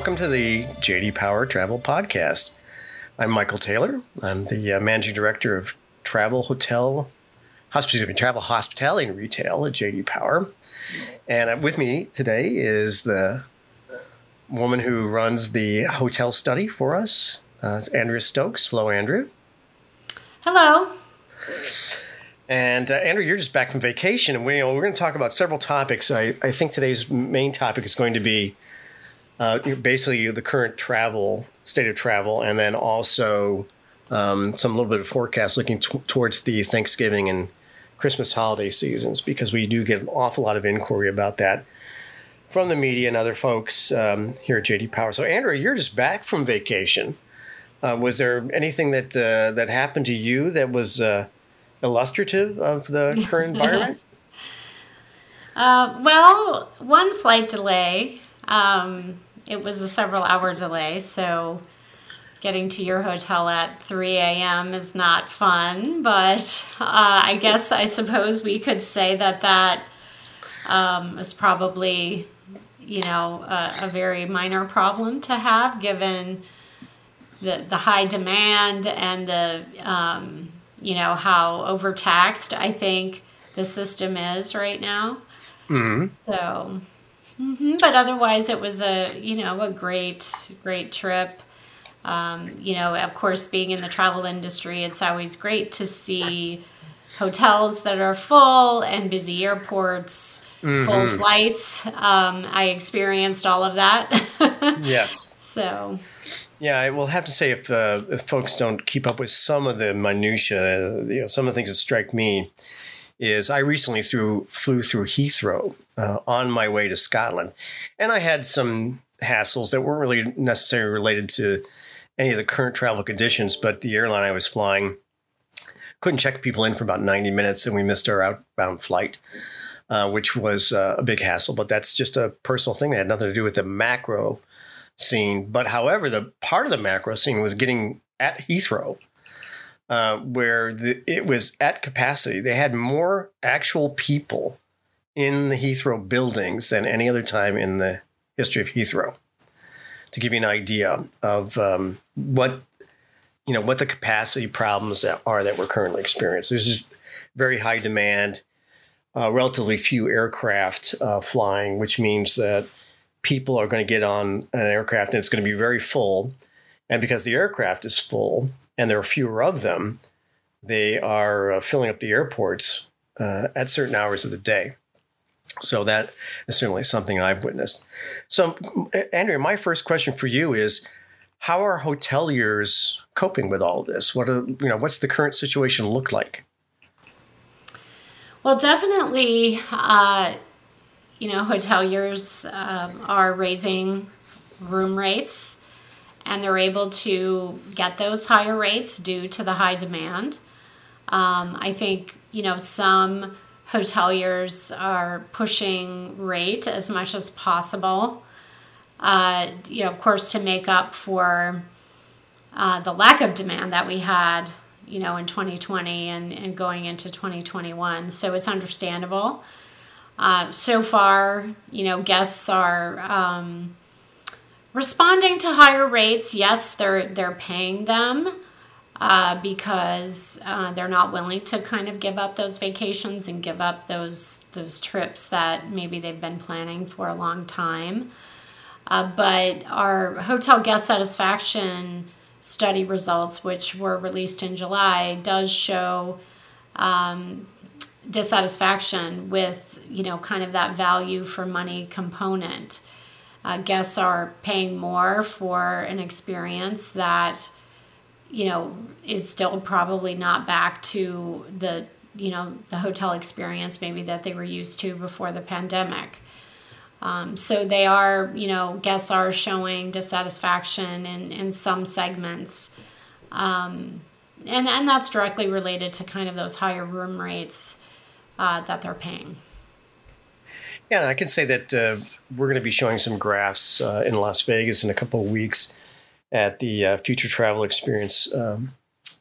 welcome to the JD Power Travel Podcast. I'm Michael Taylor. I'm the uh, managing director of Travel Hotel, Hospitality, Travel Hospitality and Retail at JD Power. And uh, with me today is the woman who runs the hotel study for us. Uh, it's Andrea Stokes. Hello, Andrea. Hello. And uh, Andrew, you're just back from vacation, and we, we're going to talk about several topics. I, I think today's main topic is going to be uh, basically the current travel state of travel, and then also um, some little bit of forecast looking t- towards the Thanksgiving and Christmas holiday seasons, because we do get an awful lot of inquiry about that from the media and other folks um, here at JD Power. So, Andrew, you're just back from vacation. Uh, was there anything that uh, that happened to you that was uh, illustrative of the current environment? Uh, well, one flight delay. Um, it was a several hour delay, so getting to your hotel at 3 a.m. is not fun, but uh, I guess I suppose we could say that that um, is probably, you know, a, a, very minor problem to have given the, the high demand and the, um, you know, how overtaxed I think the system is right now. Mm-hmm. So Mm-hmm. But otherwise, it was a you know a great great trip. Um, you know, of course, being in the travel industry, it's always great to see hotels that are full and busy airports, mm-hmm. full flights. Um, I experienced all of that. yes. So. Yeah, I will have to say if, uh, if folks don't keep up with some of the minutia, you know, some of the things that strike me is I recently through, flew through Heathrow uh, on my way to Scotland, and I had some hassles that weren't really necessarily related to any of the current travel conditions, but the airline I was flying couldn't check people in for about 90 minutes, and we missed our outbound flight, uh, which was uh, a big hassle. But that's just a personal thing that had nothing to do with the macro scene. But however, the part of the macro scene was getting at Heathrow uh, where the, it was at capacity. They had more actual people in the Heathrow buildings than any other time in the history of Heathrow. To give you an idea of um, what you know, what the capacity problems are that we're currently experiencing. There's just very high demand, uh, relatively few aircraft uh, flying, which means that people are going to get on an aircraft and it's going to be very full. And because the aircraft is full, and there are fewer of them, they are uh, filling up the airports uh, at certain hours of the day. So that is certainly something I've witnessed. So, Andrea, my first question for you is: How are hoteliers coping with all this? What are, you know? What's the current situation look like? Well, definitely, uh, you know, hoteliers um, are raising room rates and they're able to get those higher rates due to the high demand. Um, I think, you know, some hoteliers are pushing rate as much as possible, uh, you know, of course, to make up for uh, the lack of demand that we had, you know, in 2020 and, and going into 2021. So it's understandable. Uh, so far, you know, guests are. Um, responding to higher rates yes they're they're paying them uh, because uh, they're not willing to kind of give up those vacations and give up those those trips that maybe they've been planning for a long time. Uh, but our hotel guest satisfaction study results which were released in july does show um, dissatisfaction with you know kind of that value for money component. Uh, guests are paying more for an experience that you know is still probably not back to the you know the hotel experience maybe that they were used to before the pandemic. Um, so they are you know guests are showing dissatisfaction in, in some segments. Um, and and that's directly related to kind of those higher room rates uh, that they're paying. Yeah, I can say that uh, we're going to be showing some graphs uh, in Las Vegas in a couple of weeks at the uh, Future Travel Experience um,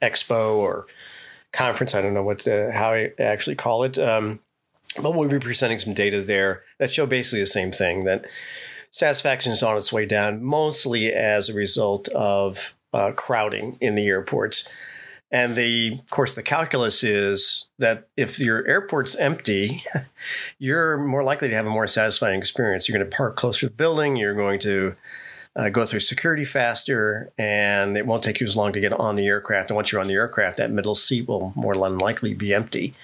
Expo or conference. I don't know what to, how I actually call it, um, but we'll be presenting some data there that show basically the same thing that satisfaction is on its way down, mostly as a result of uh, crowding in the airports. And the, of course, the calculus is that if your airport's empty, you're more likely to have a more satisfying experience. You're going to park closer to the building. You're going to uh, go through security faster, and it won't take you as long to get on the aircraft. And once you're on the aircraft, that middle seat will more than likely be empty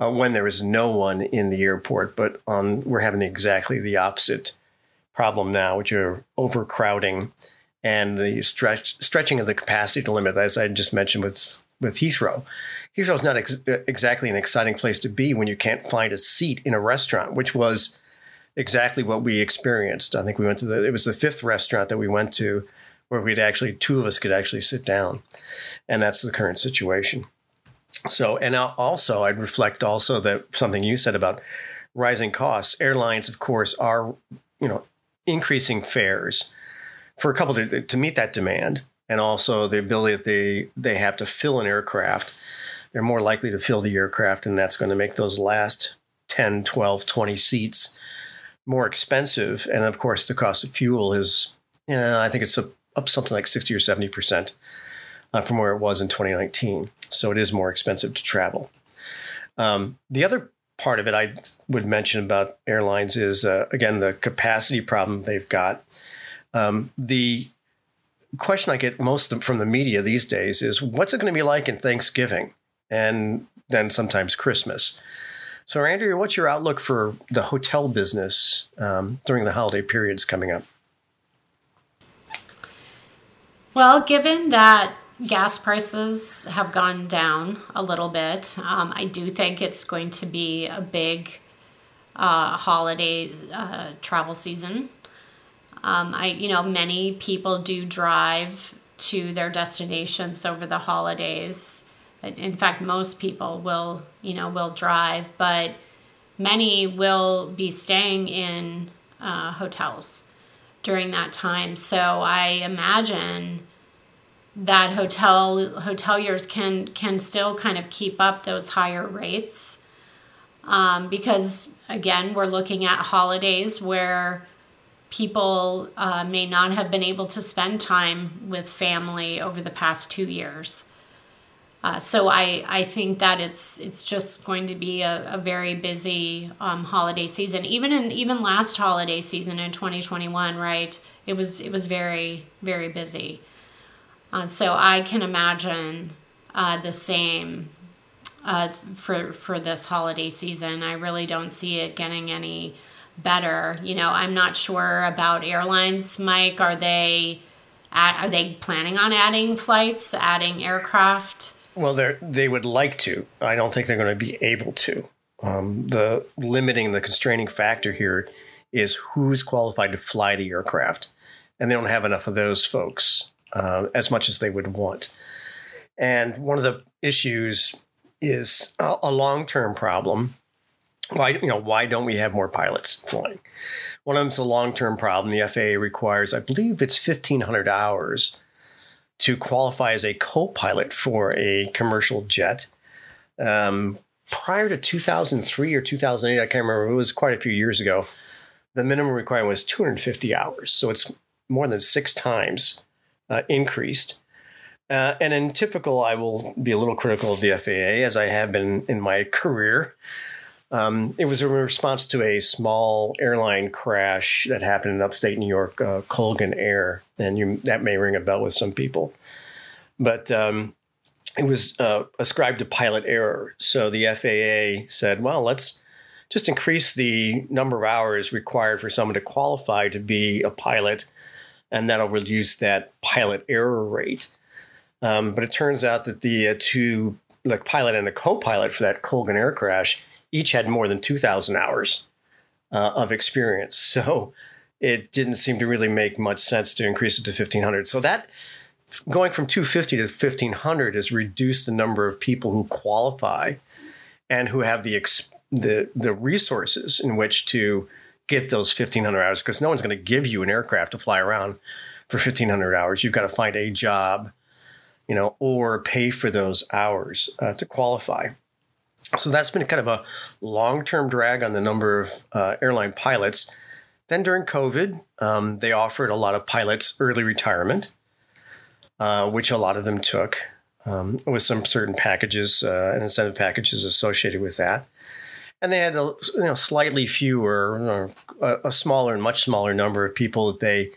uh, when there is no one in the airport. But on we're having exactly the opposite problem now, which are overcrowding and the stretch, stretching of the capacity limit, as I just mentioned with with Heathrow. Heathrow is not ex- exactly an exciting place to be when you can't find a seat in a restaurant, which was exactly what we experienced. I think we went to the it was the fifth restaurant that we went to where we'd actually two of us could actually sit down, and that's the current situation. So, and also I'd reflect also that something you said about rising costs. Airlines, of course, are you know increasing fares for a couple to, to meet that demand and also the ability that they they have to fill an aircraft they're more likely to fill the aircraft and that's going to make those last 10 12 20 seats more expensive and of course the cost of fuel is you know, i think it's up, up something like 60 or 70 percent uh, from where it was in 2019 so it is more expensive to travel. Um, the other part of it i would mention about airlines is uh, again the capacity problem they've got. Um, the question I get most from the media these days is what's it going to be like in Thanksgiving? And then sometimes Christmas? So, Andrea, what's your outlook for the hotel business um, during the holiday periods coming up? Well, given that gas prices have gone down a little bit, um, I do think it's going to be a big uh, holiday uh, travel season um, I, you know, many people do drive to their destinations over the holidays. In fact, most people will, you know, will drive, but many will be staying in uh, hotels during that time. So I imagine that hotel hoteliers can can still kind of keep up those higher rates um, because again we're looking at holidays where people uh, may not have been able to spend time with family over the past two years. Uh, so I, I think that it's it's just going to be a, a very busy um, holiday season. Even in even last holiday season in 2021, right? It was it was very very busy. Uh, so I can imagine uh, the same uh, for for this holiday season. I really don't see it getting any better. You know, I'm not sure about airlines, Mike. Are they are they planning on adding flights, adding aircraft? Well, they they would like to. I don't think they're going to be able to. Um, the limiting, the constraining factor here is who's qualified to fly the aircraft, and they don't have enough of those folks uh, as much as they would want. And one of the issues is a, a long term problem why you know why don't we have more pilots flying? One of them's a long term problem. The FAA requires, I believe, it's fifteen hundred hours to qualify as a co-pilot for a commercial jet. Um, prior to 2003 or 2008, I can't remember. It was quite a few years ago. The minimum requirement was 250 hours, so it's more than six times uh, increased. Uh, and in typical, I will be a little critical of the FAA, as I have been in my career. Um, it was a response to a small airline crash that happened in upstate New York, uh, Colgan Air, and you, that may ring a bell with some people. But um, it was uh, ascribed to pilot error. So the FAA said, well, let's just increase the number of hours required for someone to qualify to be a pilot, and that'll reduce that pilot error rate. Um, but it turns out that the uh, two, like pilot and the co-pilot for that Colgan Air crash, each had more than 2,000 hours uh, of experience. So it didn't seem to really make much sense to increase it to 1,500. So that going from 250 to 1,500 has reduced the number of people who qualify and who have the the the resources in which to get those 1,500 hours because no one's going to give you an aircraft to fly around for 1,500 hours. You've got to find a job, you know, or pay for those hours uh, to qualify. So that's been kind of a long term drag on the number of uh, airline pilots. Then during COVID, um, they offered a lot of pilots early retirement, uh, which a lot of them took, um, with some certain packages uh, and incentive packages associated with that. And they had a you know, slightly fewer, or a, smaller and much smaller number of people that they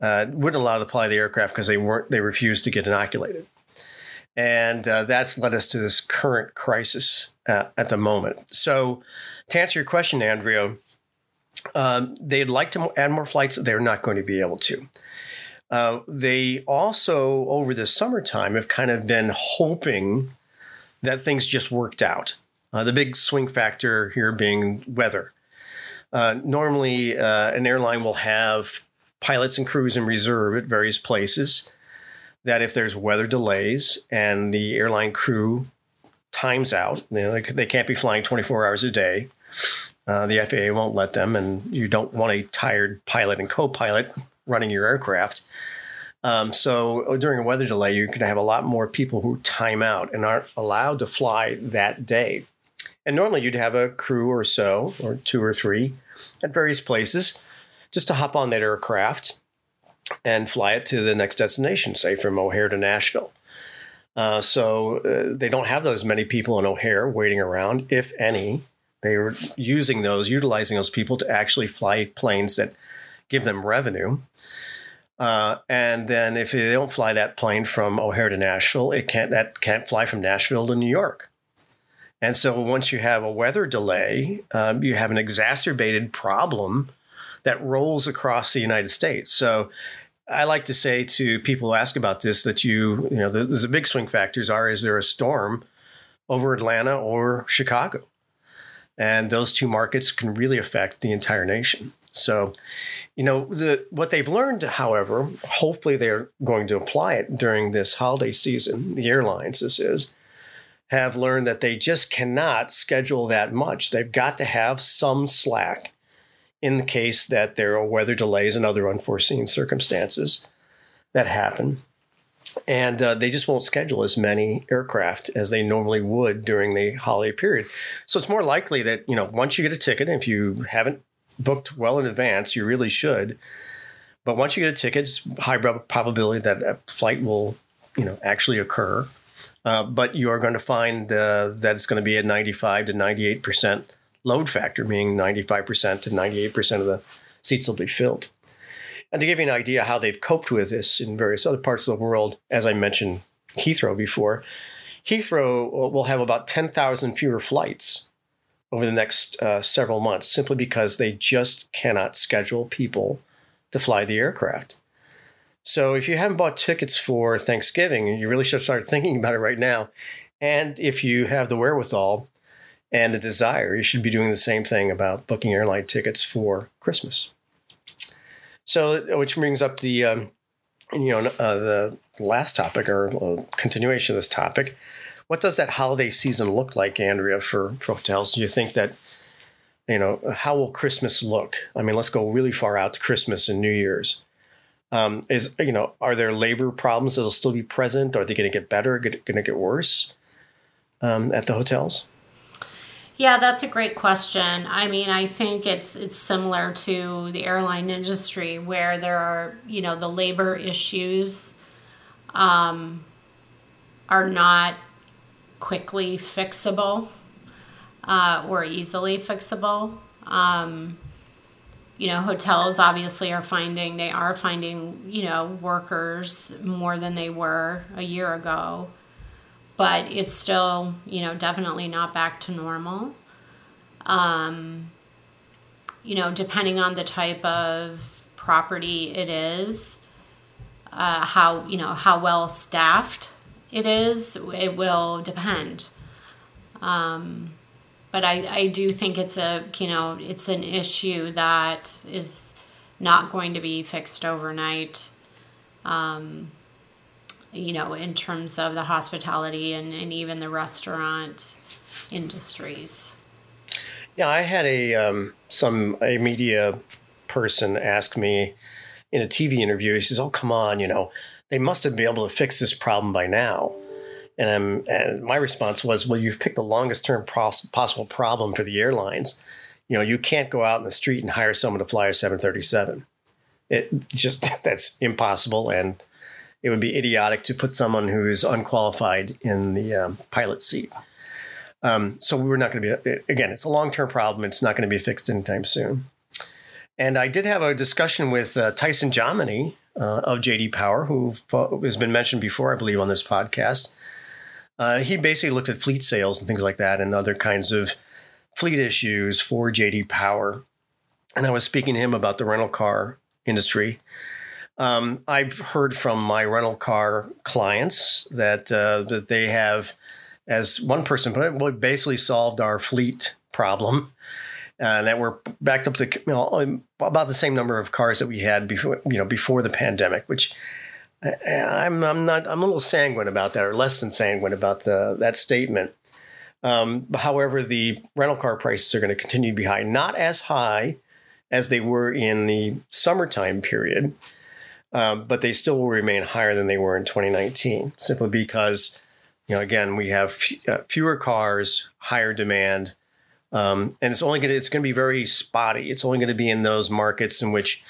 uh, wouldn't allow to fly the aircraft because they weren't they refused to get inoculated, and uh, that's led us to this current crisis uh, at the moment. So, to answer your question, Andrea, um, they'd like to add more flights. They're not going to be able to. Uh, they also, over the summertime, have kind of been hoping that things just worked out. Uh, the big swing factor here being weather. Uh, normally, uh, an airline will have pilots and crews in reserve at various places. That if there's weather delays and the airline crew times out, you know, they, they can't be flying 24 hours a day uh, the FAA won't let them, and you don't want a tired pilot and co pilot running your aircraft. Um, so uh, during a weather delay, you're going to have a lot more people who time out and aren't allowed to fly that day. And normally you'd have a crew or so, or two or three, at various places, just to hop on that aircraft and fly it to the next destination, say from O'Hare to Nashville. Uh, so uh, they don't have those many people in O'Hare waiting around, if any. They were using those, utilizing those people to actually fly planes that give them revenue. Uh, and then if they don't fly that plane from O'Hare to Nashville, it can't that can't fly from Nashville to New York. And so once you have a weather delay, um, you have an exacerbated problem that rolls across the United States. So I like to say to people who ask about this that you, you know, the, the big swing factors are: is there a storm over Atlanta or Chicago? and those two markets can really affect the entire nation. So, you know, the, what they've learned, however, hopefully they're going to apply it during this holiday season. The airlines, this is, have learned that they just cannot schedule that much. They've got to have some slack in the case that there are weather delays and other unforeseen circumstances that happen and uh, they just won't schedule as many aircraft as they normally would during the holiday period. So it's more likely that you know once you get a ticket, if you haven't booked well in advance, you really should. But once you get a ticket, it's high probability that a flight will you know actually occur. Uh, but you are going to find uh, that it's going to be at 95 to 98 percent load factor, meaning 95 percent to 98 percent of the seats will be filled. And to give you an idea how they've coped with this in various other parts of the world, as I mentioned Heathrow before, Heathrow will have about 10,000 fewer flights over the next uh, several months simply because they just cannot schedule people to fly the aircraft. So if you haven't bought tickets for Thanksgiving, you really should start thinking about it right now. And if you have the wherewithal and the desire, you should be doing the same thing about booking airline tickets for Christmas. So, which brings up the, um, you know, uh, the last topic or uh, continuation of this topic. What does that holiday season look like, Andrea, for, for hotels? Do you think that, you know, how will Christmas look? I mean, let's go really far out to Christmas and New Year's. Um, is you know, are there labor problems that'll still be present? Are they going to get better? Going to get worse um, at the hotels? Yeah, that's a great question. I mean, I think it's it's similar to the airline industry where there are, you know, the labor issues um, are not quickly fixable uh, or easily fixable. Um, you know, hotels obviously are finding they are finding you know workers more than they were a year ago but it's still, you know, definitely not back to normal. Um, you know, depending on the type of property it is, uh, how, you know, how well staffed it is, it will depend. Um, but I, I do think it's a, you know, it's an issue that is not going to be fixed overnight. Um, you know, in terms of the hospitality and, and even the restaurant industries. Yeah, I had a um, some a media person ask me in a TV interview. He says, "Oh, come on, you know, they must have been able to fix this problem by now." And, and my response was, "Well, you've picked the longest term possible problem for the airlines. you know, you can't go out in the street and hire someone to fly a 737. It just that's impossible, and it would be idiotic to put someone who is unqualified in the um, pilot seat. Um, so we're not going to be again. It's a long term problem. It's not going to be fixed anytime soon. And I did have a discussion with uh, Tyson Jominy uh, of JD Power, who has been mentioned before, I believe, on this podcast. Uh, he basically looked at fleet sales and things like that, and other kinds of fleet issues for JD Power. And I was speaking to him about the rental car industry. Um, I've heard from my rental car clients that uh, that they have, as one person put it, well, basically solved our fleet problem. Uh, that we're backed up to you know, about the same number of cars that we had before you know before the pandemic, which uh, I'm I'm not I'm a little sanguine about that, or less than sanguine about the, that statement. Um, however, the rental car prices are going to continue to be high, not as high as they were in the summertime period, um, but they still will remain higher than they were in 2019, simply because, you know, again, we have f- uh, fewer cars, higher demand, um, and it's only going to it's going to be very spotty. It's only going to be in those markets in which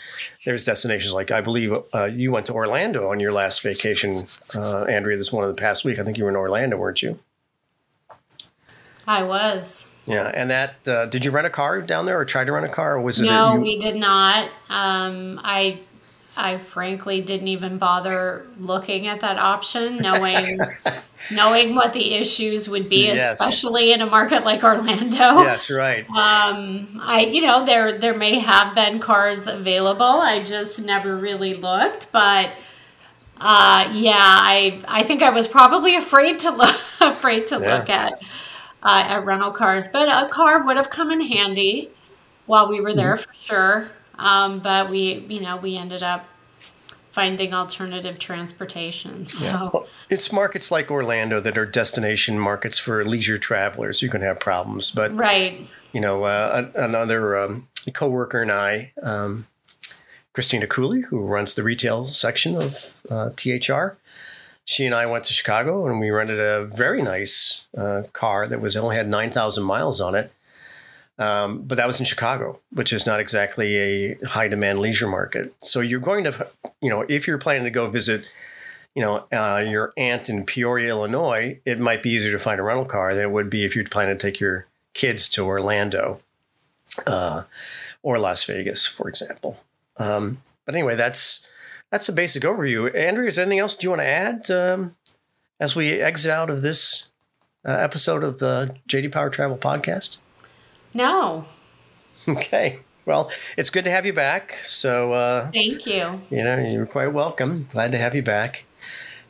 there's destinations like I believe uh, you went to Orlando on your last vacation, uh, Andrea. This one of the past week. I think you were in Orlando, weren't you? I was. Yeah, and that uh, did you rent a car down there, or try to rent a car, or was it? No, you- we did not. Um, I I frankly didn't even bother looking at that option, knowing knowing what the issues would be, Yes. especially in a market like Orlando. Yes, right. Um, I you know there there may have been cars available. I just never really looked, but uh, yeah, I I think I was probably afraid to look afraid to Yeah. look at uh, at rental cars, but a car would have come in handy while we were there Mm-hmm. for sure. Um, but we you know we ended up finding alternative transportation. So Well, it's markets like Orlando that are destination markets for leisure travelers. You can have problems, but right, you know, uh, another um, coworker and I, um, Christina Cooley, who runs the retail section of uh, THR, she and I went to Chicago and we rented a very nice uh, car that was only had nine thousand miles on it. Um, but that was in Chicago, which is not exactly a high demand leisure market. So you're going to, you know, if you're planning to go visit, you know, uh, your aunt in Peoria, Illinois, it might be easier to find a rental car than it would be if you're planning to take your kids to Orlando uh, or Las Vegas, for example. Um, but anyway, that's that's the basic overview. Andrew, is there anything else do you want to add um, as we exit out of this uh, episode of the JD Power Travel Podcast? No, Okay. Well, it's good to have you back. So, uh, thank you. you know, you're quite welcome. Glad to have you back.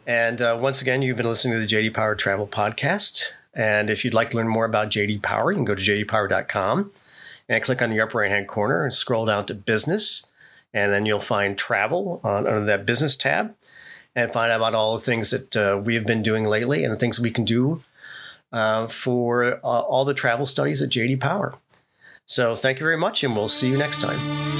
And uh, once again, you've been listening to the JD Power Travel Podcast. And if you'd like to learn more about JD Power, you can go to jdpower.com and click on the upper right hand corner and scroll down to business. And then you'll find travel on, under that business tab and find out about all the things that uh, we have been doing lately and the things we can do uh, for uh, all the travel studies at JD Power. So thank you very much, and we'll see you next time.